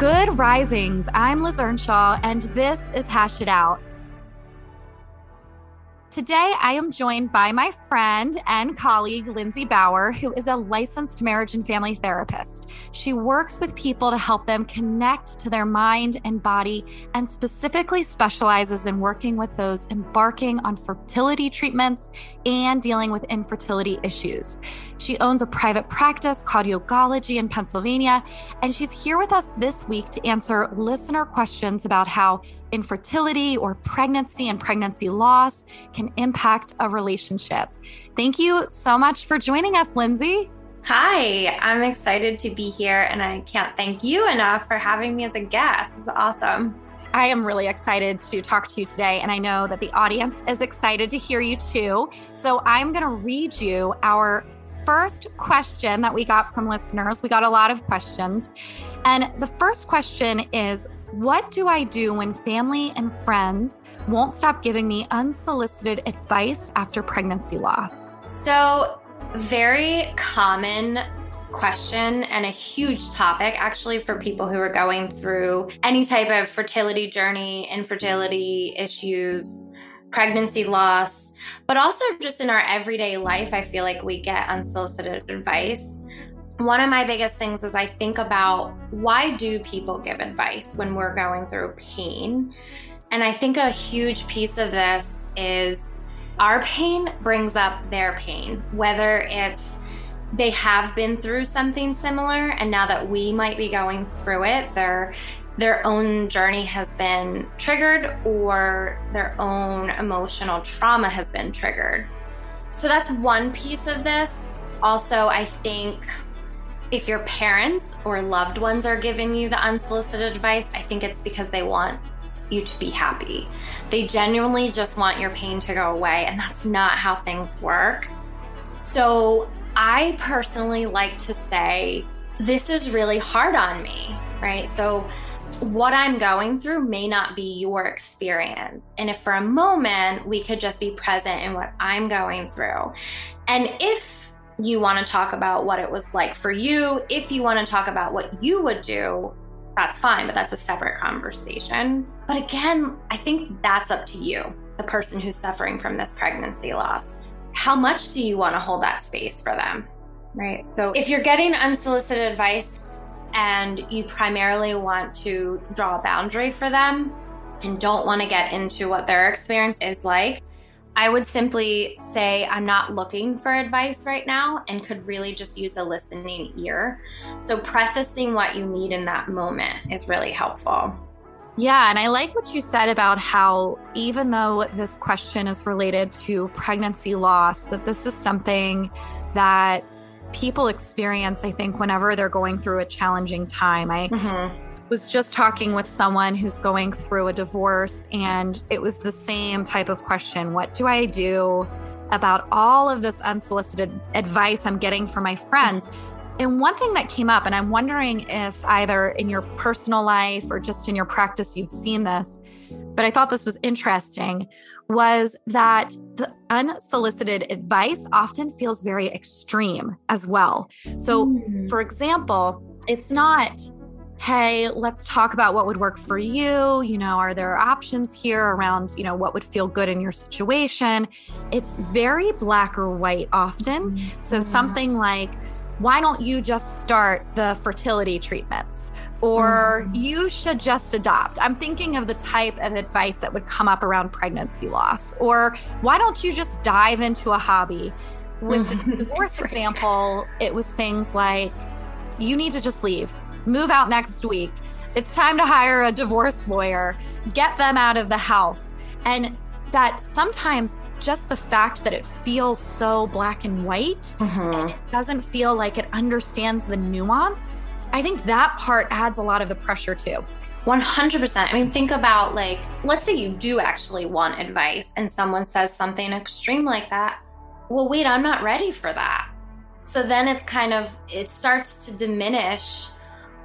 Good risings. I'm Liz Earnshaw, and this is Hash It Out. Today, I am joined by my friend and colleague, Lindsay Bauer, who is a licensed marriage and family therapist. She works with people to help them connect to their mind and body and specifically specializes in working with those embarking on fertility treatments and dealing with infertility issues. She owns a private practice called Yogology in Pennsylvania, and she's here with us this week to answer listener questions about how infertility or pregnancy and pregnancy loss can impact a relationship. Thank you so much for joining us, Lindsay. Hi, I'm excited to be here, and I can't thank you enough for having me as a guest. It's awesome. I am really excited to talk to you today, and I know that the audience is excited to hear you too. So I'm going to read you our first question that we got from listeners. We got a lot of questions. And the first question is what do I do when family and friends won't stop giving me unsolicited advice after pregnancy loss? So, very common question and a huge topic actually for people who are going through any type of fertility journey, infertility issues, pregnancy loss, but also just in our everyday life. I feel like we get unsolicited advice one of my biggest things is I think about why do people give advice when we're going through pain? And I think a huge piece of this is our pain brings up their pain, whether it's they have been through something similar and now that we might be going through it, their their own journey has been triggered or their own emotional trauma has been triggered. So that's one piece of this. Also, I think if your parents or loved ones are giving you the unsolicited advice, I think it's because they want you to be happy. They genuinely just want your pain to go away, and that's not how things work. So, I personally like to say, This is really hard on me, right? So, what I'm going through may not be your experience. And if for a moment we could just be present in what I'm going through, and if you want to talk about what it was like for you, if you want to talk about what you would do, that's fine, but that's a separate conversation. But again, I think that's up to you, the person who's suffering from this pregnancy loss. How much do you want to hold that space for them? Right. So if you're getting unsolicited advice and you primarily want to draw a boundary for them and don't want to get into what their experience is like, I would simply say, I'm not looking for advice right now and could really just use a listening ear. So, prefacing what you need in that moment is really helpful. Yeah, and I like what you said about how, even though this question is related to pregnancy loss, that this is something that people experience, I think, whenever they're going through a challenging time. I mm-hmm was just talking with someone who's going through a divorce, and it was the same type of question What do I do about all of this unsolicited advice I'm getting from my friends? And one thing that came up, and I'm wondering if either in your personal life or just in your practice you've seen this, but I thought this was interesting, was that the unsolicited advice often feels very extreme as well. So, mm. for example, it's not hey, let's talk about what would work for you. You know, are there options here around, you know, what would feel good in your situation? It's very black or white often. Mm-hmm. So something like, why don't you just start the fertility treatments? Or mm-hmm. you should just adopt. I'm thinking of the type of advice that would come up around pregnancy loss. Or why don't you just dive into a hobby? With the divorce right. example, it was things like, you need to just leave move out next week. It's time to hire a divorce lawyer, get them out of the house. And that sometimes just the fact that it feels so black and white mm-hmm. and it doesn't feel like it understands the nuance I think that part adds a lot of the pressure too. 100%. I mean, think about like, let's say you do actually want advice and someone says something extreme like that. Well, wait, I'm not ready for that. So then it's kind of, it starts to diminish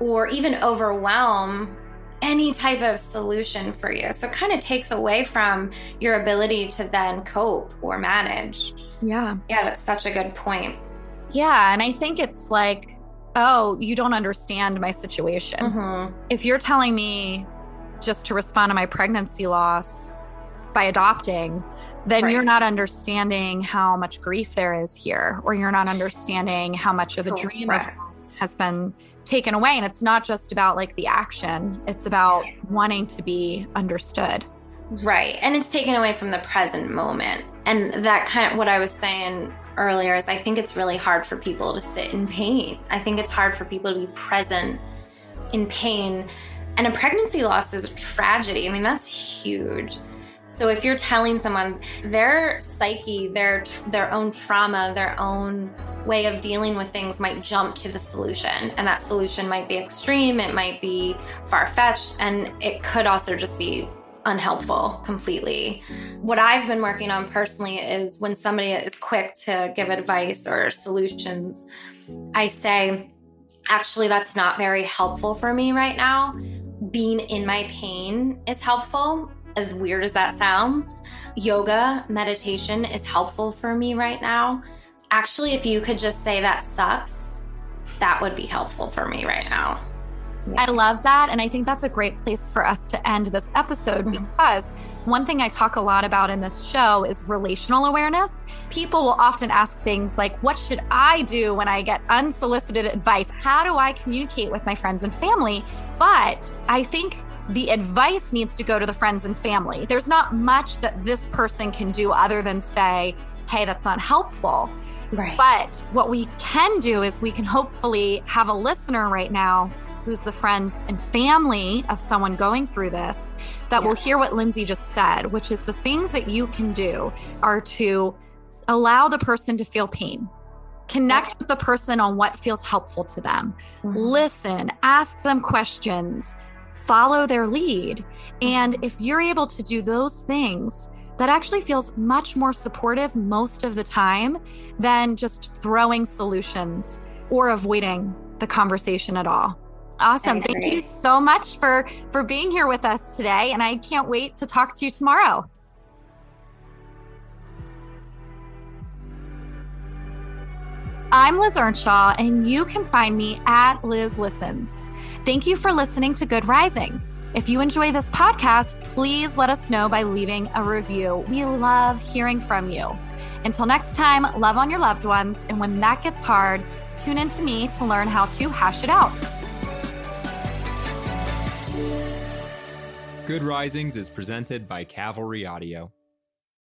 or even overwhelm any type of solution for you. So it kind of takes away from your ability to then cope or manage. Yeah. Yeah, that's such a good point. Yeah. And I think it's like, oh, you don't understand my situation. Mm-hmm. If you're telling me just to respond to my pregnancy loss by adopting, then right. you're not understanding how much grief there is here, or you're not understanding how much of the dream of has been taken away. And it's not just about like the action, it's about wanting to be understood. Right. And it's taken away from the present moment. And that kind of what I was saying earlier is I think it's really hard for people to sit in pain. I think it's hard for people to be present in pain. And a pregnancy loss is a tragedy. I mean, that's huge. So if you're telling someone their psyche, their their own trauma, their own way of dealing with things might jump to the solution, and that solution might be extreme, it might be far fetched, and it could also just be unhelpful completely. What I've been working on personally is when somebody is quick to give advice or solutions, I say, actually, that's not very helpful for me right now. Being in my pain is helpful, as weird as that sounds. Yoga, meditation is helpful for me right now. Actually, if you could just say that sucks, that would be helpful for me right now. I love that. And I think that's a great place for us to end this episode mm-hmm. because one thing I talk a lot about in this show is relational awareness. People will often ask things like, What should I do when I get unsolicited advice? How do I communicate with my friends and family? But I think the advice needs to go to the friends and family. There's not much that this person can do other than say, Hey, that's not helpful. Right. But what we can do is we can hopefully have a listener right now who's the friends and family of someone going through this that yeah. will hear what Lindsay just said, which is the things that you can do are to allow the person to feel pain. Connect with the person on what feels helpful to them. Mm-hmm. Listen, ask them questions, follow their lead. And if you're able to do those things, that actually feels much more supportive most of the time than just throwing solutions or avoiding the conversation at all. Awesome. Thank you so much for for being here with us today and I can't wait to talk to you tomorrow. I'm Liz Earnshaw and you can find me at Liz Listens. Thank you for listening to Good Risings. If you enjoy this podcast, please let us know by leaving a review. We love hearing from you. Until next time, love on your loved ones. And when that gets hard, tune in to me to learn how to hash it out. Good Risings is presented by Cavalry Audio.